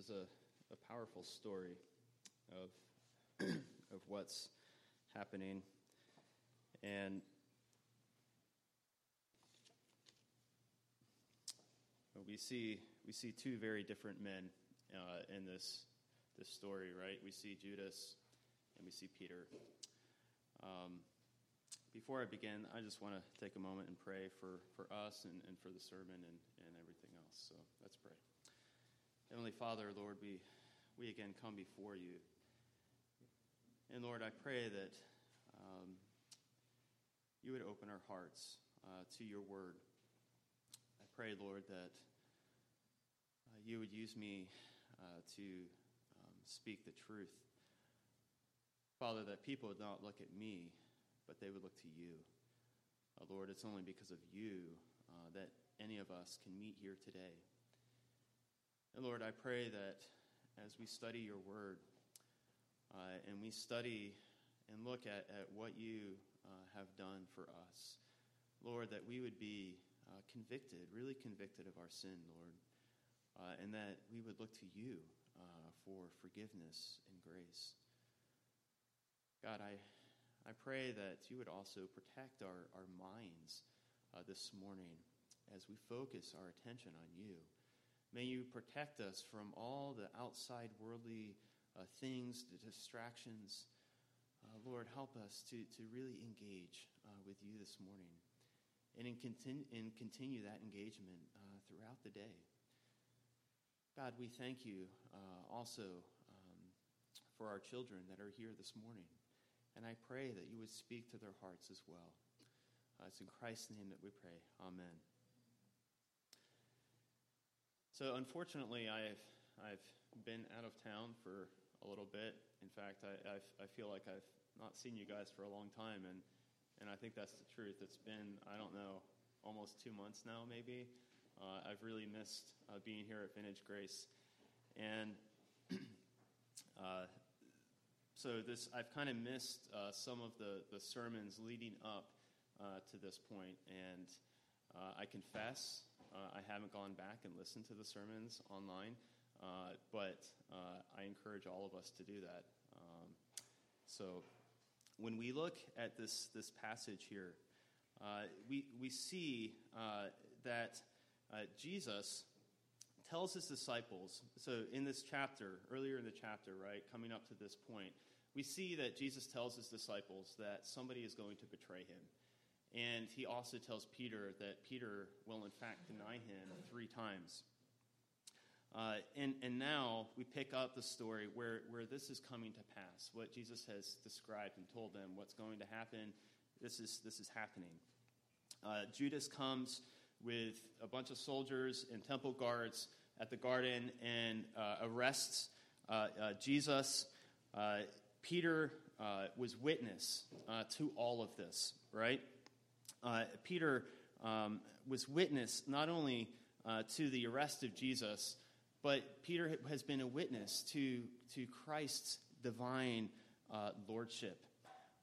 is a, a powerful story of, of what's happening. And we see, we see two very different men uh, in this, this story, right? We see Judas and we see Peter. Um, before I begin, I just want to take a moment and pray for, for us and, and for the sermon and, and everything else. So let's pray. Heavenly Father, Lord, we, we again come before you. And Lord, I pray that um, you would open our hearts uh, to your word. I pray, Lord, that uh, you would use me uh, to um, speak the truth. Father, that people would not look at me, but they would look to you. Uh, Lord, it's only because of you uh, that any of us can meet here today. And Lord, I pray that as we study your word uh, and we study and look at, at what you uh, have done for us, Lord, that we would be uh, convicted, really convicted of our sin, Lord, uh, and that we would look to you uh, for forgiveness and grace. God, I, I pray that you would also protect our, our minds uh, this morning as we focus our attention on you. May you protect us from all the outside worldly uh, things, the distractions. Uh, Lord, help us to, to really engage uh, with you this morning and, in continue, and continue that engagement uh, throughout the day. God, we thank you uh, also um, for our children that are here this morning. And I pray that you would speak to their hearts as well. Uh, it's in Christ's name that we pray. Amen. So, unfortunately, I've, I've been out of town for a little bit. In fact, I, I've, i feel like I've not seen you guys for a long time, and, and I think that's the truth. It's been, I don't know, almost two months now, maybe. Uh, I've really missed uh, being here at Vintage Grace. And uh, so this, I've kind of missed uh, some of the, the sermons leading up uh, to this point, and uh, I confess uh, I haven't gone back and listened to the sermons online, uh, but uh, I encourage all of us to do that. Um, so when we look at this, this passage here, uh, we, we see uh, that Jesus tells his disciples, so in this chapter, earlier in the chapter, right, coming up to this point, we see that Jesus tells his disciples that somebody is going to betray him. And he also tells Peter that Peter will, in fact, deny him three times. Uh, and, and now we pick up the story where, where this is coming to pass, what Jesus has described and told them, what's going to happen. This is, this is happening. Uh, Judas comes with a bunch of soldiers and temple guards at the garden and uh, arrests uh, uh, Jesus. Uh, Peter was witness to all of this, right? Uh, Peter um, was witness not only uh, to the arrest of Jesus, but Peter has been a witness to, to Christ's divine uh, lordship.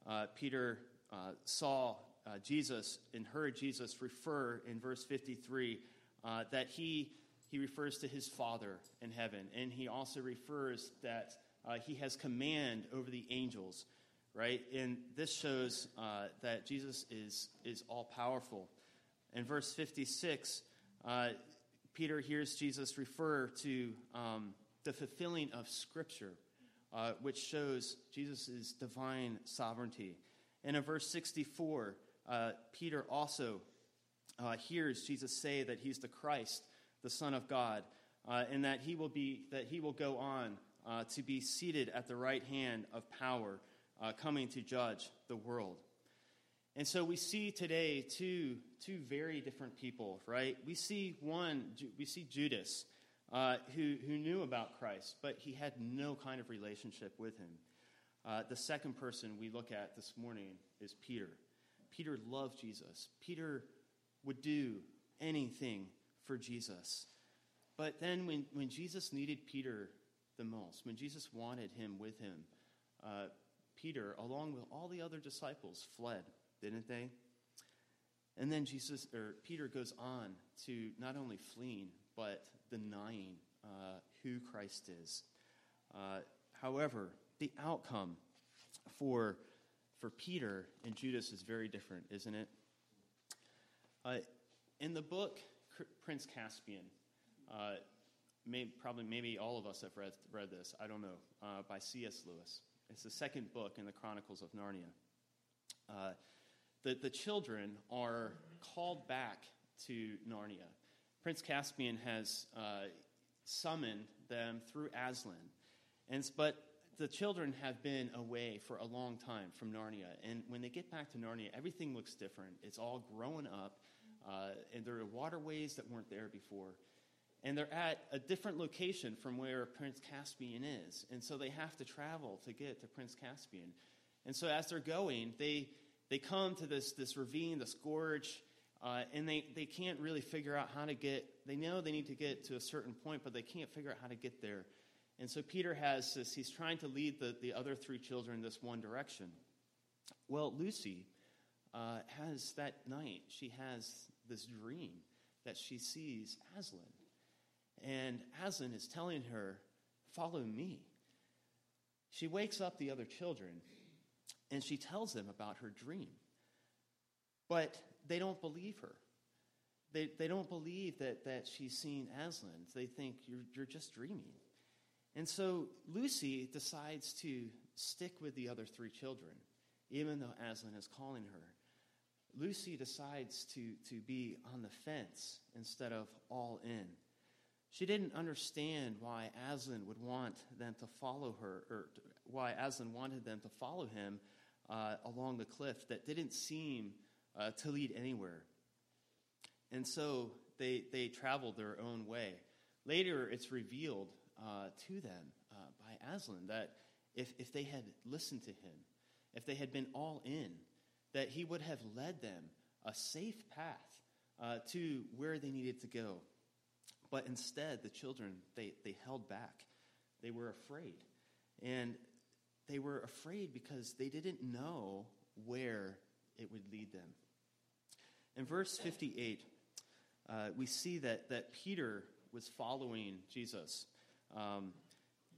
Uh, Peter uh, saw uh, Jesus and heard Jesus refer in verse 53 that he, he refers to his Father in heaven, and he also refers that he has command over the angels right? And this shows uh, that Jesus is, is all powerful. In verse 56, uh, Peter hears Jesus refer to um, the fulfilling of Scripture, uh, which shows Jesus' divine sovereignty. And in verse 64, uh, Peter also uh, hears Jesus say that he's the Christ, the Son of God, uh, and that he will be that he will go on to be seated at the right hand of power uh, coming to judge the world. And so we see today two, two very different people, right? We see one, we see Judas, uh, who, who knew about Christ, but he had no kind of relationship with him. Uh, the second person we look at this morning is Peter. Peter loved Jesus. Peter would do anything for Jesus. But then when, when Jesus needed Peter the most, when Jesus wanted him with him, uh, Peter, along with all the other disciples, fled, didn't they? And then Jesus or Peter goes on to not only fleeing but denying uh, who Christ is. Uh, however, the outcome for, for Peter and Judas is very different, isn't it? Uh, in the book Prince Caspian, uh, may, probably maybe all of us have read, read this, I don't know, uh, by C.S. Lewis. It's the second book in the Chronicles of Narnia. Uh, the, the children are called back to Narnia. Prince Caspian has uh, summoned them through Aslan. And, but the children have been away for a long time from Narnia. And when they get back to Narnia, everything looks different. It's all grown up, uh, and there are waterways that weren't there before. And they're at a different location from where Prince Caspian is. And so they have to travel to get to Prince Caspian. And so as they're going, they, they come to this, this ravine, this gorge, uh, and they, they can't really figure out how to get, they know they need to get to a certain point, but they can't figure out how to get there. And so Peter has this, he's trying to lead the, the other three children this one direction. Well, Lucy uh, has that night, she has this dream that she sees Aslan. And Aslan is telling her, Follow me. She wakes up the other children and she tells them about her dream. But they don't believe her. They, they don't believe that, that she's seen Aslan. They think you're, you're just dreaming. And so Lucy decides to stick with the other three children, even though Aslan is calling her. Lucy decides to, to be on the fence instead of all in. She didn't understand why Aslan would want them to follow her, or why Aslan wanted them to follow him uh, along the cliff that didn't seem uh, to lead anywhere. And so they, they traveled their own way. Later, it's revealed uh, to them uh, by Aslan that if, if they had listened to him, if they had been all in, that he would have led them a safe path uh, to where they needed to go. But instead, the children, they, they held back. They were afraid. And they were afraid because they didn't know where it would lead them. In verse 58, uh, we see that, that Peter was following Jesus. Um,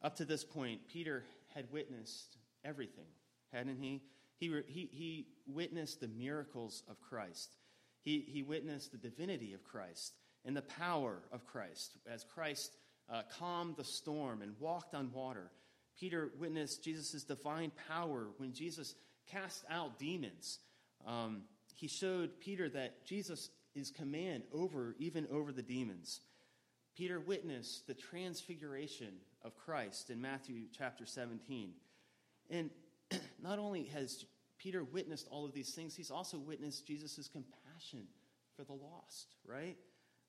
up to this point, Peter had witnessed everything, hadn't he? He, he, he witnessed the miracles of Christ. He, he witnessed the divinity of Christ and the power of Christ as Christ uh, calmed the storm and walked on water. Peter witnessed Jesus' divine power when Jesus cast out demons. Um, he showed Peter that Jesus is command over, even over the demons. Peter witnessed the transfiguration of Christ in Matthew chapter 17. And not only has Peter witnessed all of these things, he's also witnessed Jesus' compassion for the lost, right?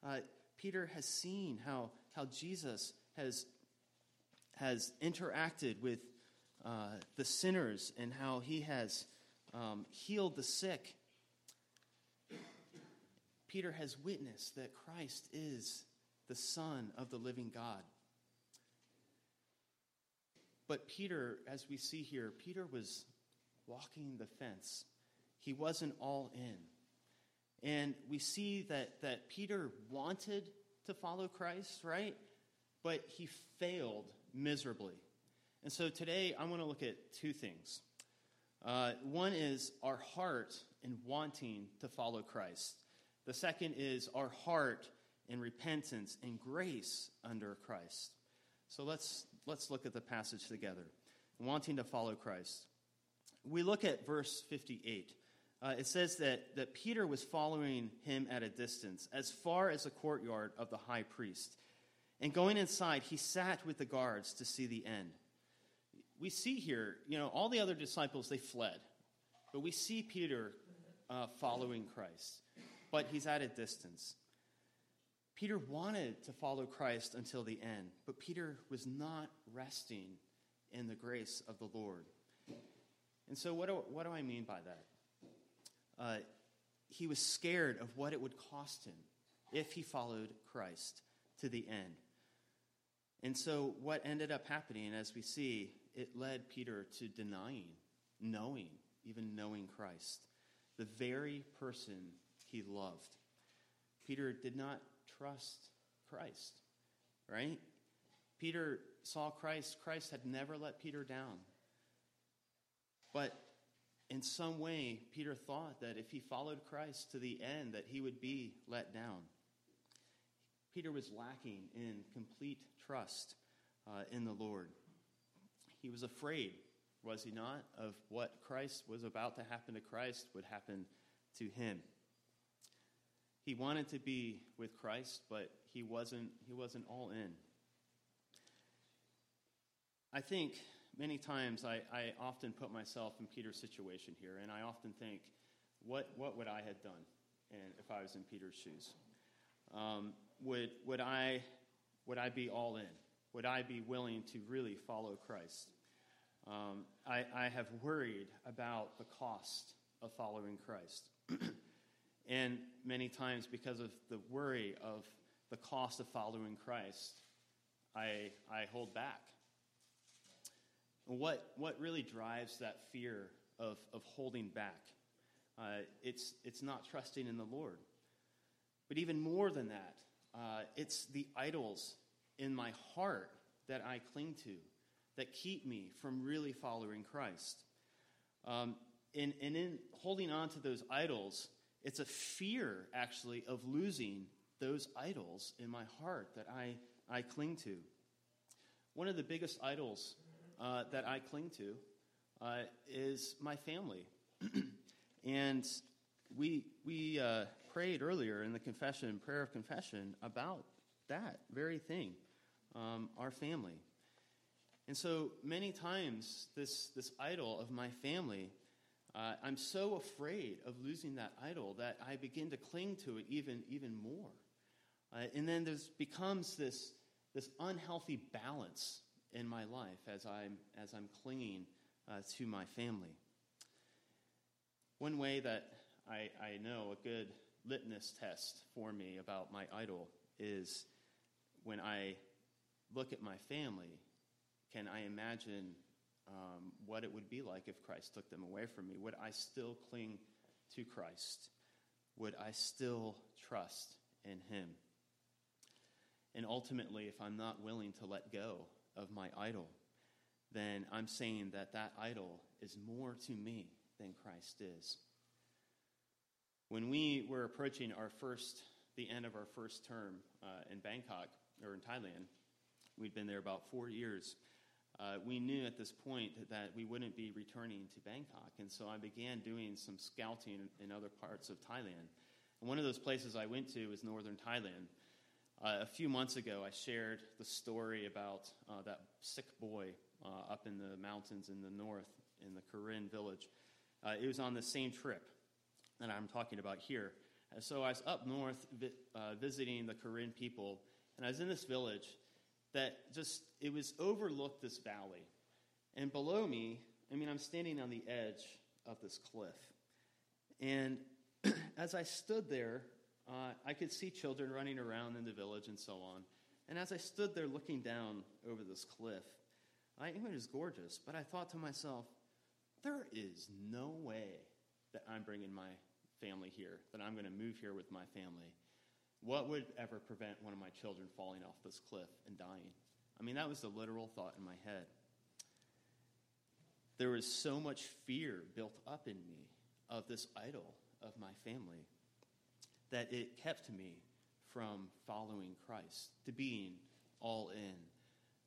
Uh, Peter has seen how, how Jesus has, has interacted with uh, the sinners and how he has um, healed the sick. Peter has witnessed that Christ is the Son of the living God. But Peter, as we see here, Peter was walking the fence. He wasn't all in. And we see that, that Peter wanted to follow Christ, right? But he failed miserably. And so today I want to look at two things. Uh, one is our heart in wanting to follow Christ. The second is our heart in repentance and grace under Christ. So let's, let's look at the passage together. Wanting to follow Christ. We look at verse 58 uh, it says that, that Peter was following him at a distance, as far as the courtyard of the high priest. And going inside, he sat with the guards to see the end. We see here, you know, all the other disciples, they fled. But we see Peter uh, following Christ, but he's at a distance. Peter wanted to follow Christ until the end, but Peter was not resting in the grace of the Lord. And so, what do, what do I mean by that? Uh, he was scared of what it would cost him if he followed Christ to the end. And so, what ended up happening, as we see, it led Peter to denying, knowing, even knowing Christ, the very person he loved. Peter did not trust Christ, right? Peter saw Christ. Christ had never let Peter down. But in some way, Peter thought that if he followed Christ to the end, that he would be let down. Peter was lacking in complete trust uh, in the Lord. He was afraid, was he not, of what Christ was about to happen to Christ would happen to him. He wanted to be with Christ, but he wasn't, he wasn't all in. I think many times I, I often put myself in Peter's situation here, and I often think, what, what would I have done and if I was in Peter's shoes? Um, would, would, I, would I be all in? Would I be willing to really follow Christ? Um, I, I have worried about the cost of following Christ. and many times, because of the worry of the cost of following Christ, I, I hold back. What, what really drives that fear of, of holding back? Uh, it's, it's not trusting in the Lord. But even more than that, uh, it's the idols in my heart that I cling to that keep me from really following Christ. Um, and, and in holding on to those idols, it's a fear, actually, of losing those idols in my heart that I, I cling to. One of the biggest idols uh, that I cling to uh, is my family. and we, we uh, prayed earlier in the confession, prayer of confession, about that very thing um, our family. And so many times, this, this idol of my family, uh, I'm so afraid of losing that idol that I begin to cling to it even, even more. Uh, and then there becomes this, this unhealthy balance in my life as I'm, as I'm clinging uh, to my family. One way that I, I know a good litmus test for me about my idol is when I look at my family, can I imagine um, what it would be like if Christ took them away from me? Would I still cling to Christ? Would I still trust in Him? And ultimately, if I'm not willing to let go of my idol, then I'm saying that that idol is more to me than Christ is. When we were approaching our first, the end of our first term uh, in Bangkok, or in Thailand, we'd been there about four years. Uh, we knew at this point that we wouldn't be returning to Bangkok, and so I began doing some scouting in other parts of Thailand. And one of those places I went to was northern Thailand. Uh, a few months ago, I shared the story about uh, that sick boy uh, up in the mountains in the north in the Karen village. Uh, it was on the same trip that I'm talking about here. And so I was up north vi- uh, visiting the Karen people, and I was in this village that just, it was overlooked this valley. And below me, I mean, I'm standing on the edge of this cliff. And as I stood there, uh, I could see children running around in the village and so on. And as I stood there looking down over this cliff, I, it was gorgeous, but I thought to myself, there is no way that I'm bringing my family here, that I'm going to move here with my family. What would ever prevent one of my children falling off this cliff and dying? I mean, that was the literal thought in my head. There was so much fear built up in me of this idol of my family that it kept me from following Christ, to being all in.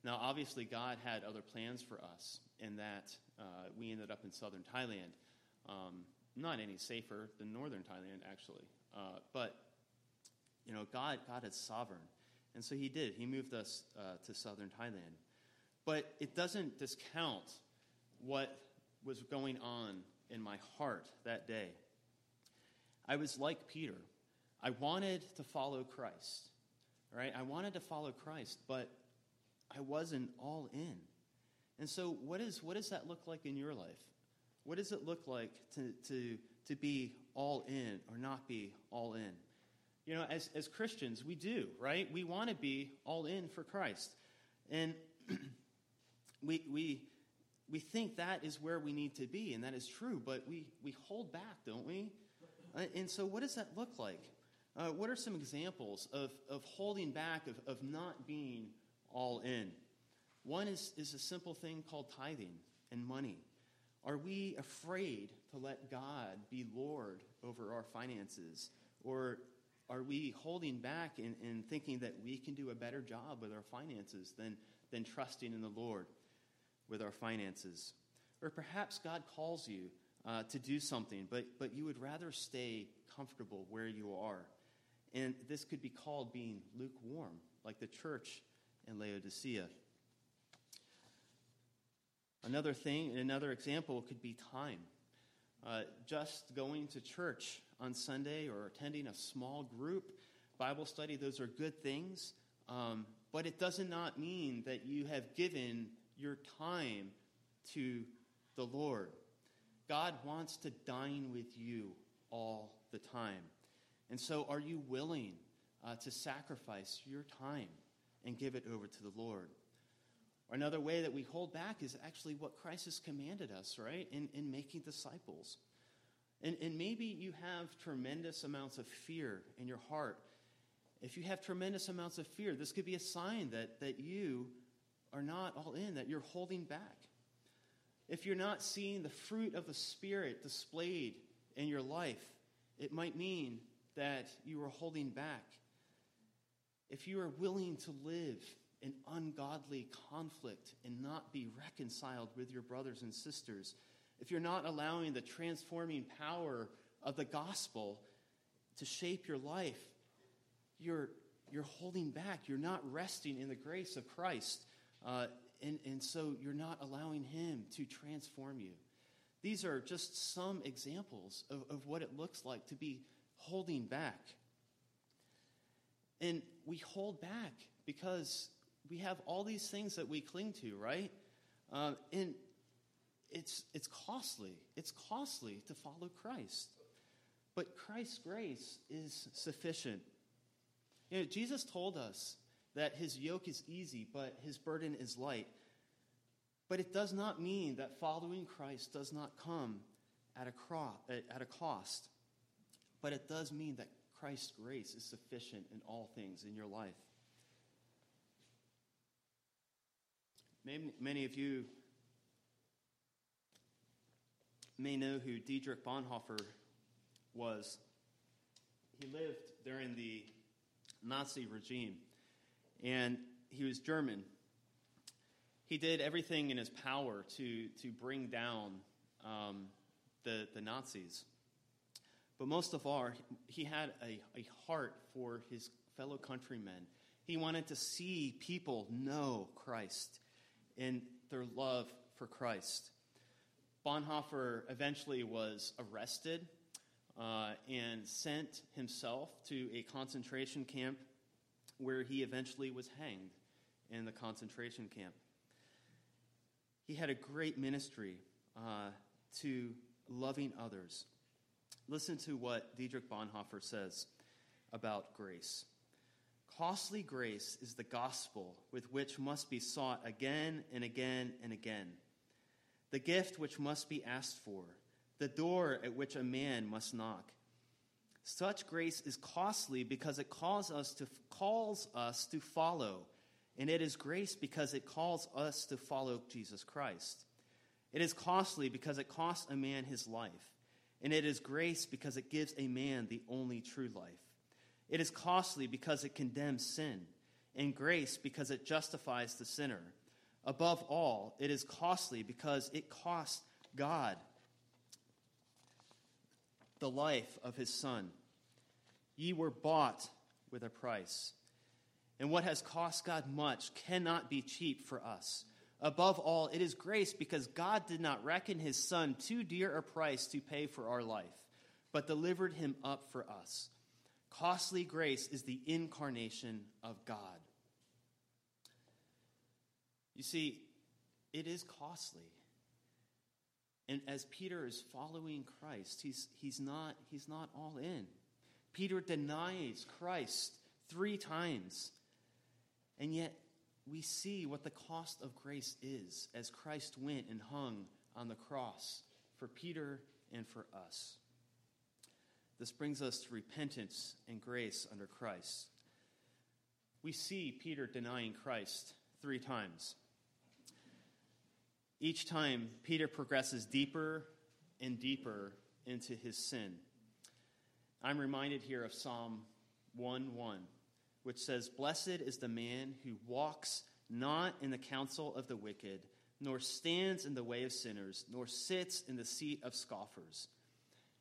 Now, obviously, God had other plans for us and that uh, we ended up in southern Thailand. Um, not any safer than northern Thailand, actually. Uh, but, you know, God, God is sovereign. And so he did. He moved us uh, to southern Thailand. But it doesn't discount what was going on in my heart that day. I was like Peter. I wanted to follow Christ, right? I wanted to follow Christ, but I wasn't all in. And so, what, is, what does that look like in your life? What does it look like to, to, to be all in or not be all in? You know, as, as Christians, we do, right? We want to be all in for Christ. And we, we, we think that is where we need to be, and that is true, but we, we hold back, don't we? Uh, and so, what does that look like? Uh, what are some examples of, of holding back, of, of not being all in? One is, is a simple thing called tithing and money. Are we afraid to let God be Lord over our finances? Or are we holding back and, and thinking that we can do a better job with our finances than, than trusting in the Lord with our finances? Or perhaps God calls you uh, to do something, but, but you would rather stay comfortable where you are. And this could be called being lukewarm, like the church in Laodicea. Another thing, another example could be time. Uh, just going to church on Sunday or attending a small group Bible study, those are good things. Um, but it does not mean that you have given your time to the Lord. God wants to dine with you all the time. And so, are you willing uh, to sacrifice your time and give it over to the Lord? Or another way that we hold back is actually what Christ has commanded us, right? In, in making disciples. And, and maybe you have tremendous amounts of fear in your heart. If you have tremendous amounts of fear, this could be a sign that, that you are not all in, that you're holding back. If you're not seeing the fruit of the Spirit displayed in your life, it might mean that you are holding back. If you are willing to live in ungodly conflict and not be reconciled with your brothers and sisters, if you're not allowing the transforming power of the gospel to shape your life, you're, you're holding back. You're not resting in the grace of Christ. Uh, and, and so you're not allowing Him to transform you. These are just some examples of, of what it looks like to be holding back. And we hold back because we have all these things that we cling to, right? Uh, and it's, it's costly. It's costly to follow Christ. But Christ's grace is sufficient. You know, Jesus told us that his yoke is easy, but his burden is light. But it does not mean that following Christ does not come at a, cro- at a cost. But it does mean that Christ's grace is sufficient in all things in your life. Many, of you may know who Dietrich Bonhoeffer was. He lived during the Nazi regime, and he was German. He did everything in his power to, to bring down um, the, the Nazis. But most of all, he had a, a heart for his fellow countrymen. He wanted to see people know Christ and their love for Christ. Bonhoeffer eventually was arrested uh, and sent himself to a concentration camp where he eventually was hanged in the concentration camp. He had a great ministry uh, to loving others. Listen to what Dietrich Bonhoeffer says about grace. Costly grace is the gospel with which must be sought again and again and again the gift which must be asked for, the door at which a man must knock. Such grace is costly because it calls us to, calls us to follow, and it is grace because it calls us to follow Jesus Christ. It is costly because it costs a man his life, and it is grace because it gives a man the only true life. It is costly because it condemns sin, and grace because it justifies the sinner Above all, it is costly because it costs God the life of his Son. Ye were bought with a price. And what has cost God much cannot be cheap for us. Above all, it is grace because God did not reckon his Son too dear a price to pay for our life, but delivered him up for us. Costly grace is the incarnation of God. You see, it is costly. And as Peter is following Christ, he's, he's, not, he's not all in. Peter denies Christ three times. And yet, we see what the cost of grace is as Christ went and hung on the cross for Peter and for us. This brings us to repentance and grace under Christ. We see Peter denying Christ three times. each time Peter progresses deeper and deeper into his sin. I'm reminded here of Psalm 1 1, which says, Blessed is the man who walks not in the counsel of the wicked, nor stands in the way of sinners, nor sits in the seat of scoffers.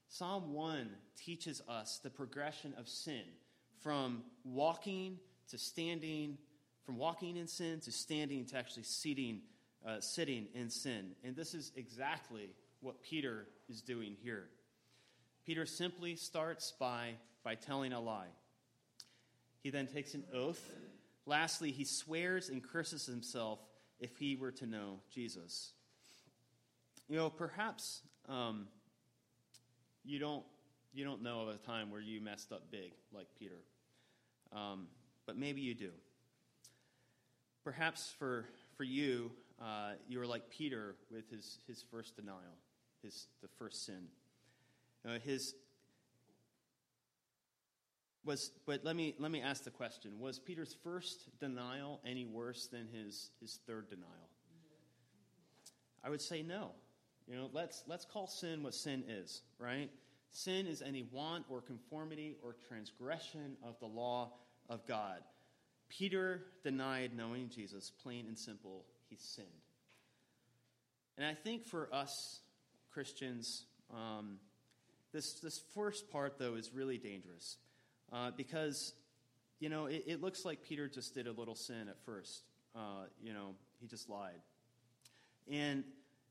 Psalm 1 teaches us the progression of sin from walking to standing, from walking in sin to standing to actually seating, uh, sitting in sin. And this is exactly what Peter is doing here. Peter simply starts by, by telling a lie. He then takes an oath. Lastly, he swears and curses himself if he were to know Jesus. You know, perhaps um, you don't you don't know of a time where you messed up big like Peter, um, but maybe you do. Perhaps for for you, uh, you are like Peter with his his first denial, his the first sin. Uh, his was, but let me let me ask the question: Was Peter's first denial any worse than his his third denial? I would say no. You know, let's let's call sin what sin is, right? Sin is any want or conformity or transgression of the law of God. Peter denied knowing Jesus, plain and simple. He sinned. And I think for us Christians, um, this this first part though is really dangerous uh, because, you know, it, it, looks like Peter just did a little sin at first. Uh, you know, he just lied. And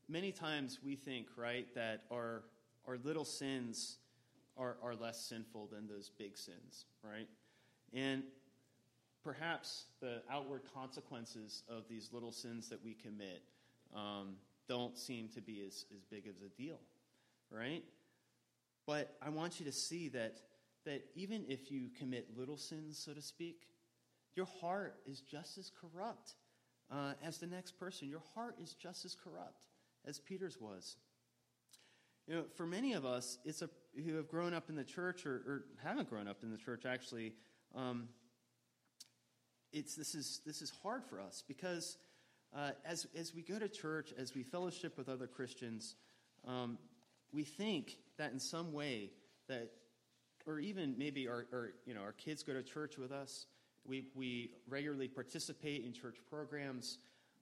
many times we think, right, that our, our little sins are, are less sinful than those big sins, right? And perhaps the outward consequences of these little sins that we commit um, don't seem to be as, as big of a deal, right? But I want you to see that that even if you commit little sins, so to speak, your heart is just as corrupt uh, as the next person. Your heart is just as corrupt as Peter's was. You know, for many of us, it's a who have grown up in the church or, or haven't grown up in the church actually. Um, it's this is this is hard for us because uh, as as we go to church, as we fellowship with other Christians, um, we think that in some way that or even maybe our, our, you know, our kids go to church with us. We, we regularly participate in church programs.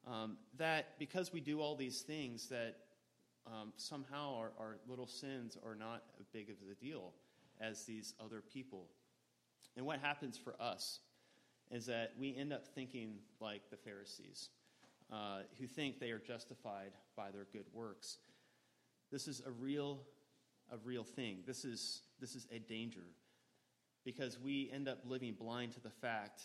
Um, that because we do all these things, that um, somehow our, our little sins are not as big of a deal as these other people. And what happens for us is that we end up thinking like the Pharisees, uh, who think they are justified by their good works. This is a real, a real thing. This is this is a danger because we end up living blind to the fact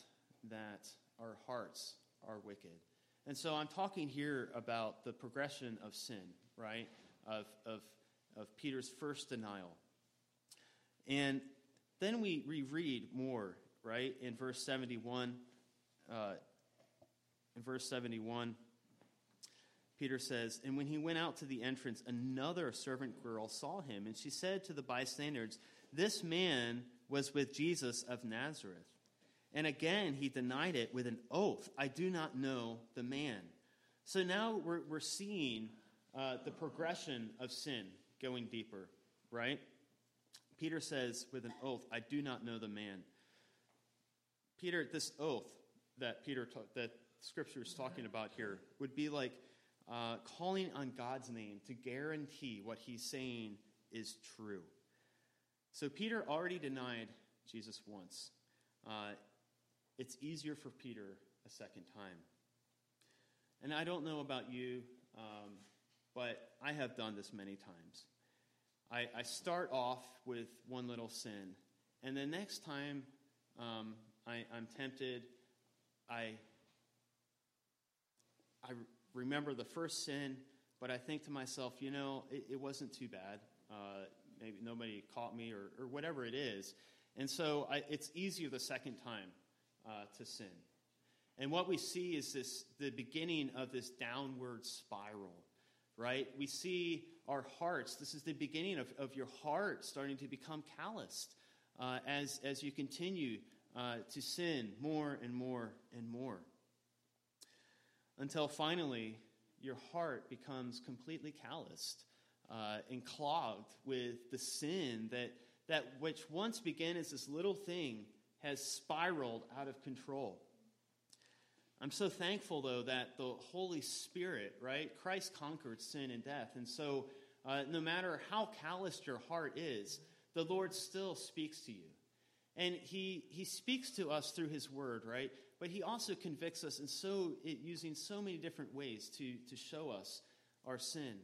that our hearts are wicked. And so I'm talking here about the progression of sin, right? Of, of, of Peter's first denial. And then we reread more, right? In verse 71, uh, in verse 71, Peter says, And when he went out to the entrance, another servant girl saw him, and she said to the bystanders, This man was with Jesus of Nazareth. And again, he denied it with an oath I do not know the man. So now we're, we're seeing uh, the progression of sin going deeper, right? Peter says with an oath, I do not know the man. Peter, this oath that Peter, ta- that Scripture is talking about here, would be like uh, calling on God's name to guarantee what he's saying is true. So Peter already denied Jesus once. Uh, it's easier for Peter a second time. And I don't know about you, um, but I have done this many times. I, I, start off with one little sin, and the next time um, I, am tempted, I, I remember the first sin, but I think to myself, you know, it, it wasn't too bad. Uh, maybe nobody caught me or, or whatever it is. And so I, it's easier the second time uh, to sin. And what we see is this the beginning of this downward spiral, right? We see our hearts. This is the beginning of, of your heart starting to become calloused uh, as, as you continue uh, to sin more and more and more until finally your heart becomes completely calloused uh, and clogged with the sin that, that which once began as this little thing has spiraled out of control. I'm so thankful, though, that the Holy Spirit, right? Christ conquered sin and death. And so, uh, no matter how calloused your heart is, the Lord still speaks to you. And he, he speaks to us through his word, right? But he also convicts us in so, using so many different ways to, to show us our sin.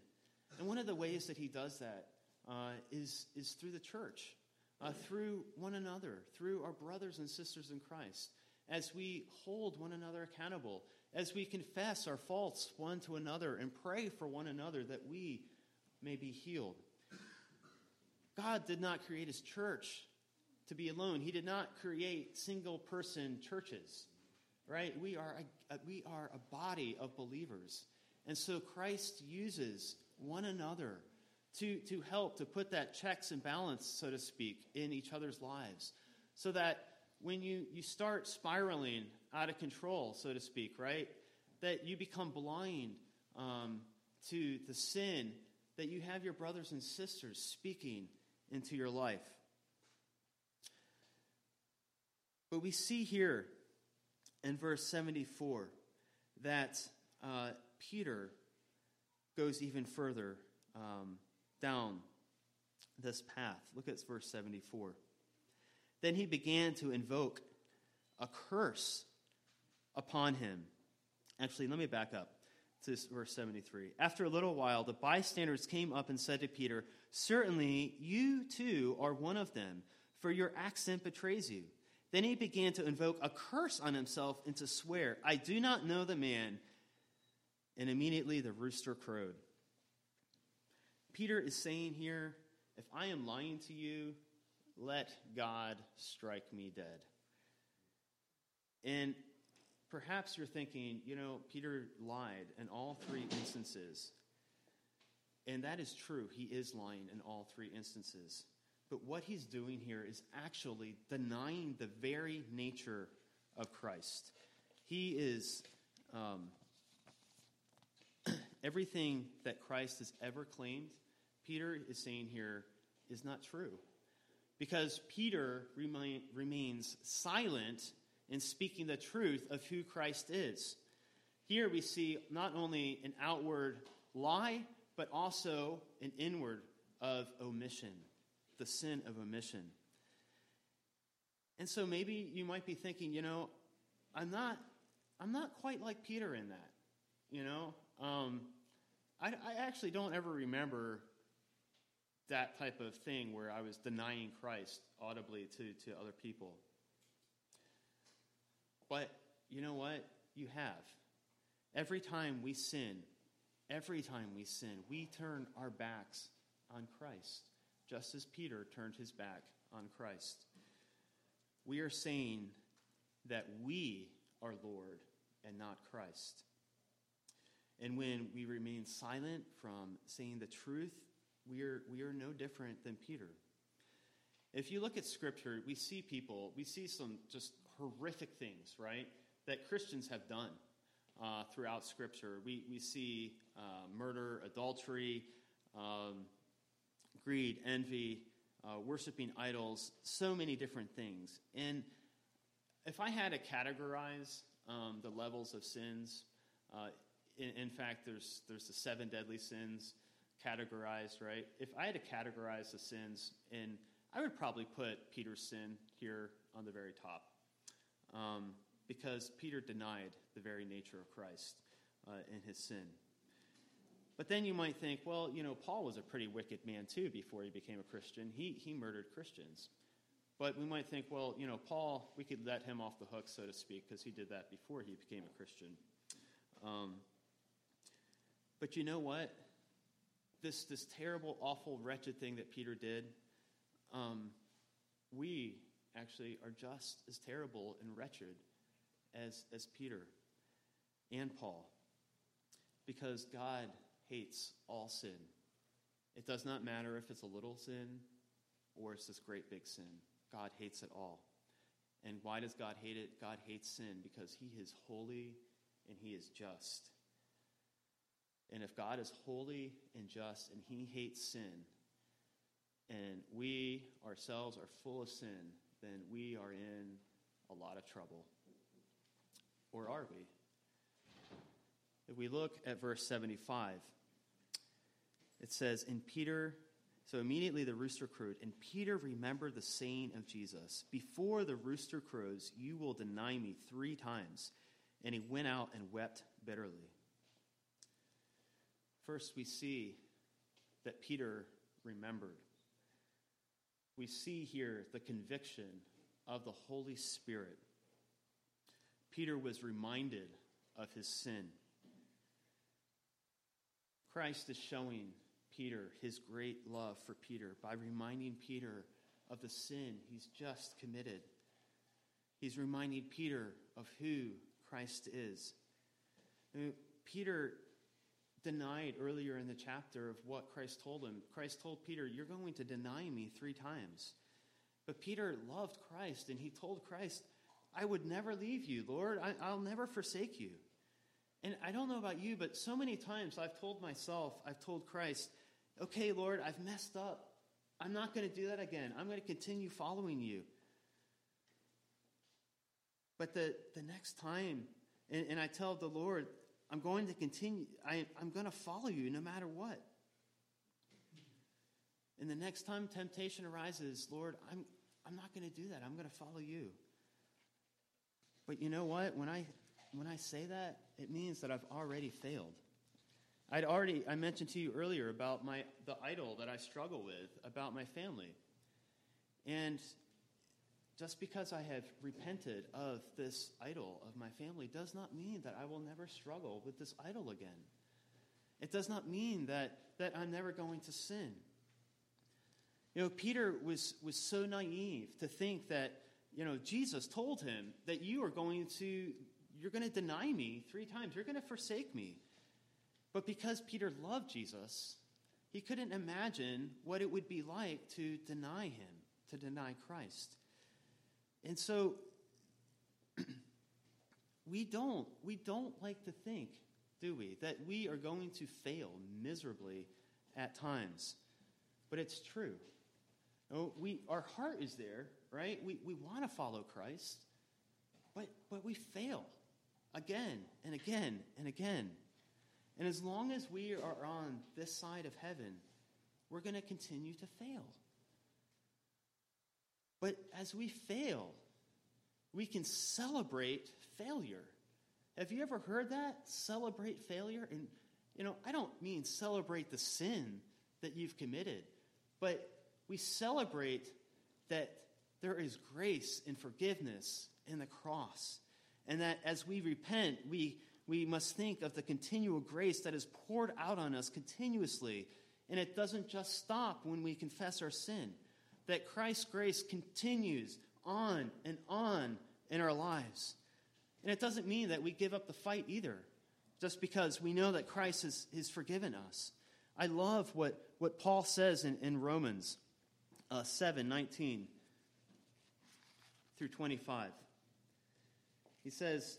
And one of the ways that he does that uh, is is through the church, uh, through one another, through our brothers and sisters in Christ, as we hold one another accountable, as we confess our faults one to another and pray for one another that we may be healed. God did not create his church to be alone. He did not create single person churches, right? We are a, we are a body of believers. And so Christ uses one another to, to help to put that checks and balance, so to speak, in each other's lives. So that when you, you start spiraling out of control, so to speak, right, that you become blind um, to the sin, that you have your brothers and sisters speaking into your life. But we see here in verse 74 that uh, Peter goes even further um, down this path. Look at verse 74. Then he began to invoke a curse upon him. Actually, let me back up to verse 73. After a little while, the bystanders came up and said to Peter, Certainly you too are one of them, for your accent betrays you. Then he began to invoke a curse on himself and to swear, I do not know the man. And immediately the rooster crowed. Peter is saying here, if I am lying to you, let God strike me dead. And perhaps you're thinking, you know, Peter lied in all three instances. And that is true. He is lying in all three instances. But what he's doing here is actually denying the very nature of Christ. He is um, everything that Christ has ever claimed, Peter is saying here is not true. Because Peter remain, remains silent in speaking the truth of who Christ is. Here we see not only an outward lie, but also an inward of omission, the sin of omission. And so maybe you might be thinking, you know, I'm not, I'm not quite like Peter in that. You know, um, I, I actually don't ever remember that type of thing where I was denying Christ audibly to, to other people. But you know what? You have. Every time we sin, every time we sin, we turn our backs on Christ, just as Peter turned his back on Christ. We are saying that we are Lord and not Christ. And when we remain silent from saying the truth, we are, we are no different than Peter. If you look at Scripture, we see people, we see some just horrific things, right, that Christians have done uh, throughout Scripture. We, we see uh, murder, adultery, um, greed, envy, uh, worshiping idols, so many different things. And if I had to categorize um, the levels of sins, uh, in, in, fact, there's, there's the seven deadly sins categorized, right? If I had to categorize the sins, and I would probably put Peter's sin here on the very top. Um, because Peter denied the very nature of Christ uh, in his sin. But then you might think, well, you know, Paul was a pretty wicked man too before he became a Christian. He, he murdered Christians. But we might think, well, you know, Paul, we could let him off the hook, so to speak, because he did that before he became a Christian. Um, but you know what? This, this terrible, awful, wretched thing that Peter did, um, we actually are just as terrible and wretched as, as Peter and Paul because God hates all sin. It does not matter if it's a little sin or it's this great big sin. God hates it all. And why does God hate it? God hates sin because he is holy and he is just. And if God is holy and just and he hates sin, and we ourselves are full of sin, then we are in a lot of trouble. Or are we? If we look at verse 75, it says, In Peter, so immediately the rooster crowed, and Peter remembered the saying of Jesus Before the rooster crows, you will deny me three times. And he went out and wept bitterly. First, we see that Peter remembered. We see here the conviction of the Holy Spirit. Peter was reminded of his sin. Christ is showing Peter his great love for Peter by reminding Peter of the sin he's just committed. He's reminding Peter of who Christ is. Peter denied earlier in the chapter of what Christ told him. Christ told Peter, You're going to deny me three times. But Peter loved Christ, and he told Christ, I would never leave you, Lord. I, will never forsake you. And I don't know about you, but so many times I've told myself, I've told Christ, okay, Lord, I've messed up. I'm not going to do that again. I'm going to continue following you. But the, the next time, and, and I tell the Lord, I'm going to continue, I, I'm going to follow you no matter what. And the next time temptation arises, Lord, I'm, I'm not going to do that. I'm going to follow you. But you know what? When I, when I say that, it means that I've already failed. I'd already, I mentioned to you earlier about my, the idol that I struggle with, about my family. And just because I have repented of this idol of my family does not mean that I will never struggle with this idol again. It does not mean that, that I'm never going to sin. You know, Peter was, was so naive to think that, you know, Jesus told him that you are going to, you're going to deny me three times. You're going to forsake me. But because Peter loved Jesus, he couldn't imagine what it would be like to deny him, to deny Christ. And so we don't we don't like to think, do we, that we are going to fail miserably at times. But it's true. We, our heart is there, right? We, we want to follow Christ, but, but we fail again and again and again. And as long as we are on this side of heaven, we're going to continue to fail. But as we fail, we can celebrate failure. Have you ever heard that? Celebrate failure? And, you know, I don't mean celebrate the sin that you've committed, but we celebrate that there is grace and forgiveness in the cross. And that as we repent, we, we must think of the continual grace that is poured out on us continuously. And it doesn't just stop when we confess our sin, that Christ's grace continues on and on in our lives. And it doesn't mean that we give up the fight either, just because we know that Christ has, has forgiven us. I love what, what Paul says in, in Romans uh, 7 19 through 25. He says,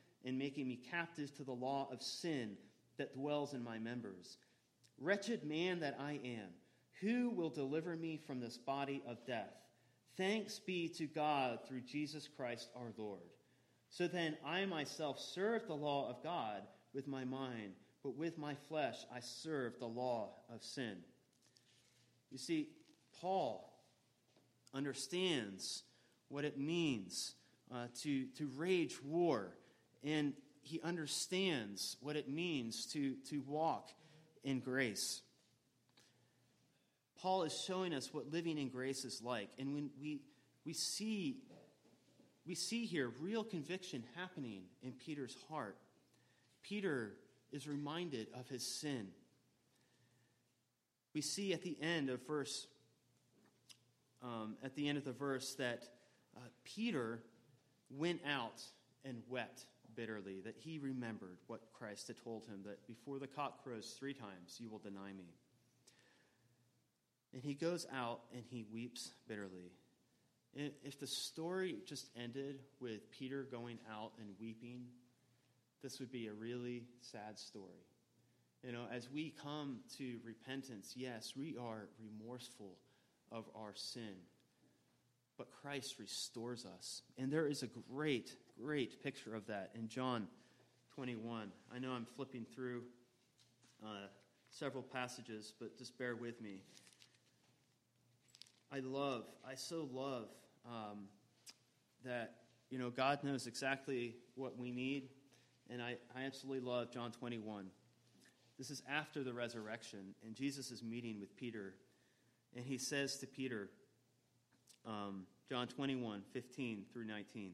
and making me captive to the law of sin that dwells in my members. Wretched man that I am, who will deliver me from this body of death? Thanks be to God through Jesus Christ our Lord. So then I myself serve the law of God with my mind but with my flesh I serve the law of sin. You see, Paul understands what it means uh, to, to rage war, and he understands what it means to, to walk in grace. Paul is showing us what living in grace is like, and when we, we see we see here real conviction happening in Peter's heart Peter is reminded of his sin. We see at the end of verse, um, at the end of the verse, that uh, Peter went out and wept bitterly, that he remembered what Christ had told him that before the cock crows three times, you will deny me. And he goes out and he weeps bitterly. If the story just ended with Peter going out and weeping, this would be a really sad story. You know, as we come to repentance, yes, we are remorseful of our sin, but Christ restores us. And there is a great, great picture of that in John 21. I know I'm flipping through uh, several passages, but just bear with me. I love, I so love um, that, you know, God knows exactly what we need. And I, I absolutely love John 21. This is after the resurrection, and Jesus is meeting with Peter. And he says to Peter, um, John 21, 15 through 19.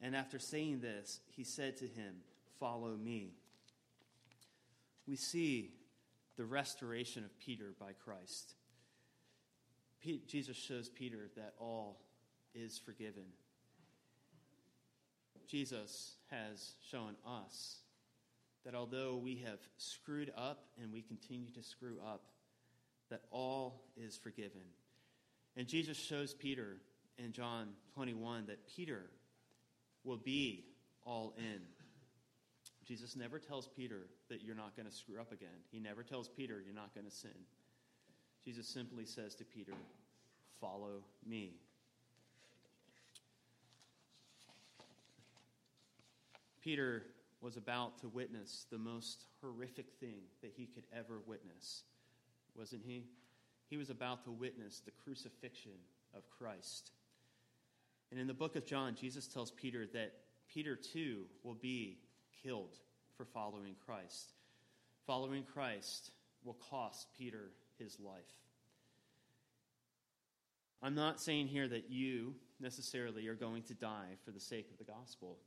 And after saying this, he said to him, Follow me. We see the restoration of Peter by Christ. Jesus shows Peter that all is forgiven. Jesus has shown us that although we have screwed up and we continue to screw up, that all is forgiven. And Jesus shows Peter in John 21 that Peter will be all in. Jesus never tells Peter that you're not going to screw up again. He never tells Peter you're not going to sin. Jesus simply says to Peter, Follow me. Peter was about to witness the most horrific thing that he could ever witness, wasn't he? He was about to witness the crucifixion of Christ. And in the book of John, Jesus tells Peter that Peter too will be killed for following Christ. Following Christ will cost Peter his life. I'm not saying here that you necessarily are going to die for the sake of the gospel.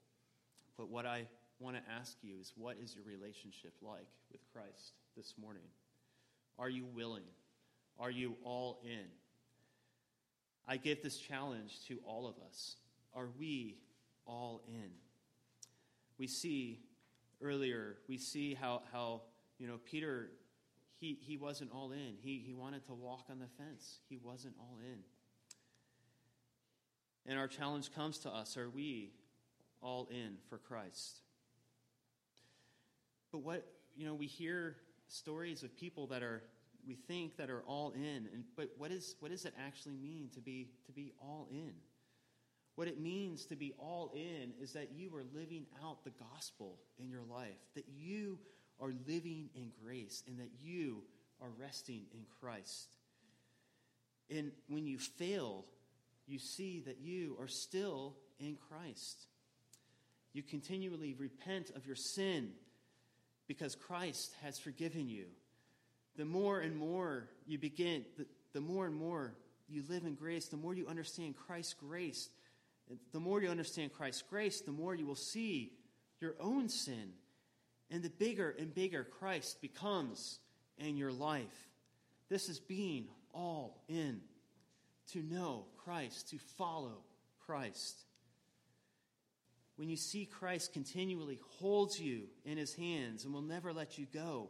But what I want to ask you is what is your relationship like with Christ this morning? Are you willing? Are you all in? I give this challenge to all of us. Are we all in? We see earlier, we see how, how you know, Peter, he, he wasn't all in. He, he wanted to walk on the fence. He wasn't all in. And our challenge comes to us are we all in for Christ? But what, you know, we hear stories of people that are, we think that are all in, and, but what, is, what does it actually mean to be, to be all in? What it means to be all in is that you are living out the gospel in your life, that you are living in grace, and that you are resting in Christ. And when you fail, you see that you are still in Christ. You continually repent of your sin because Christ has forgiven you. The more and more you begin, the, the more and more you live in grace, the more you understand Christ's grace. The more you understand Christ's grace, the more you will see your own sin. And the bigger and bigger Christ becomes in your life. This is being all in to know Christ, to follow Christ. When you see Christ continually holds you in his hands and will never let you go,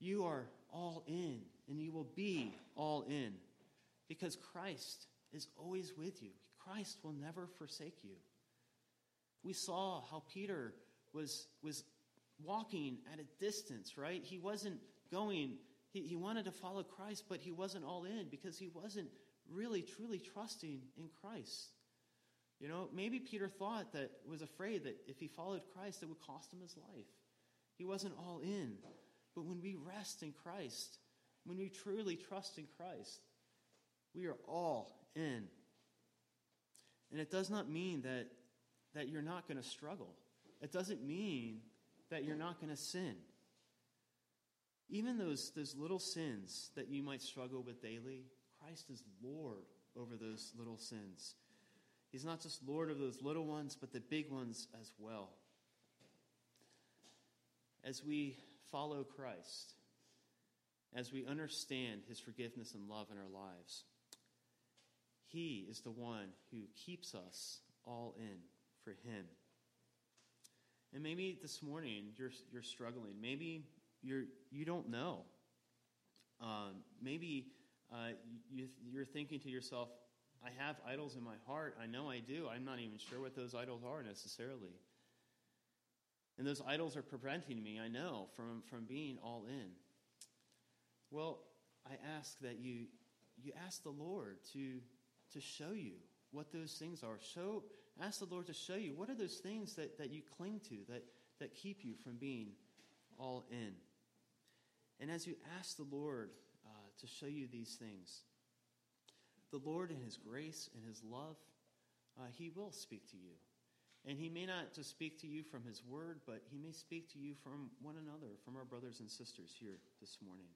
you are all in and you will be all in because Christ is always with you. Christ will never forsake you. We saw how Peter was, was walking at a distance, right? He wasn't going, he, he wanted to follow Christ, but he wasn't all in because he wasn't really, truly trusting in Christ. You know, maybe Peter thought that, was afraid that if he followed Christ, it would cost him his life. He wasn't all in. But when we rest in Christ, when we truly trust in Christ, we are all in. And it does not mean that, that you're not going to struggle. It doesn't mean that you're not going to sin. Even those, those little sins that you might struggle with daily, Christ is Lord over those little sins. He's not just Lord of those little ones, but the big ones as well. As we follow Christ, as we understand his forgiveness and love in our lives, he is the one who keeps us all in for him. And maybe this morning you're, you're struggling. Maybe you're, you don't know. Um, maybe uh, you, you're thinking to yourself, I have idols in my heart. I know I do. I'm not even sure what those idols are necessarily. And those idols are preventing me, I know, from, from being all in. Well, I ask that you, you ask the Lord to, to show you what those things are. Show, ask the Lord to show you what are those things that, that you cling to that, that keep you from being all in. And as you ask the Lord uh, to show you these things, the Lord, in His grace and His love, uh, He will speak to you. And He may not just speak to you from His word, but He may speak to you from one another, from our brothers and sisters here this morning.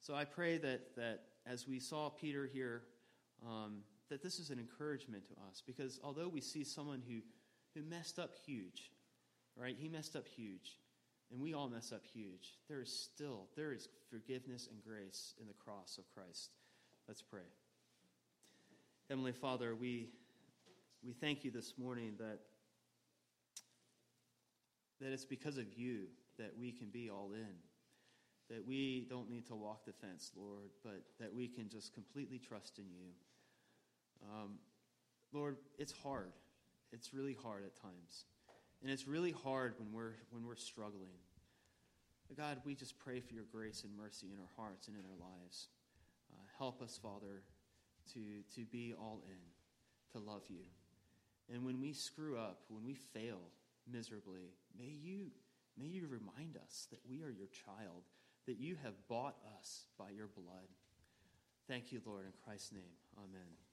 So I pray that, that as we saw Peter here, um, that this is an encouragement to us because although we see someone who, who messed up huge, right? He messed up huge, and we all mess up huge. There is still, there is forgiveness and grace in the cross of Christ. Let's pray. Heavenly Father, we, we thank you this morning that, that it's because of you that we can be all in. That we don't need to walk the fence, Lord, but that we can just completely trust in you. Um, Lord, it's hard. It's really hard at times. And it's really hard when we're, when we're struggling. God, we just pray for your grace and mercy in our hearts and in our lives. Uh, help us, Father, to, to be all in, to love you. And when we screw up, when we fail miserably, may you, may you remind us that we are your child, that you have bought us by your blood. Thank you, Lord, in Christ's name. Amen.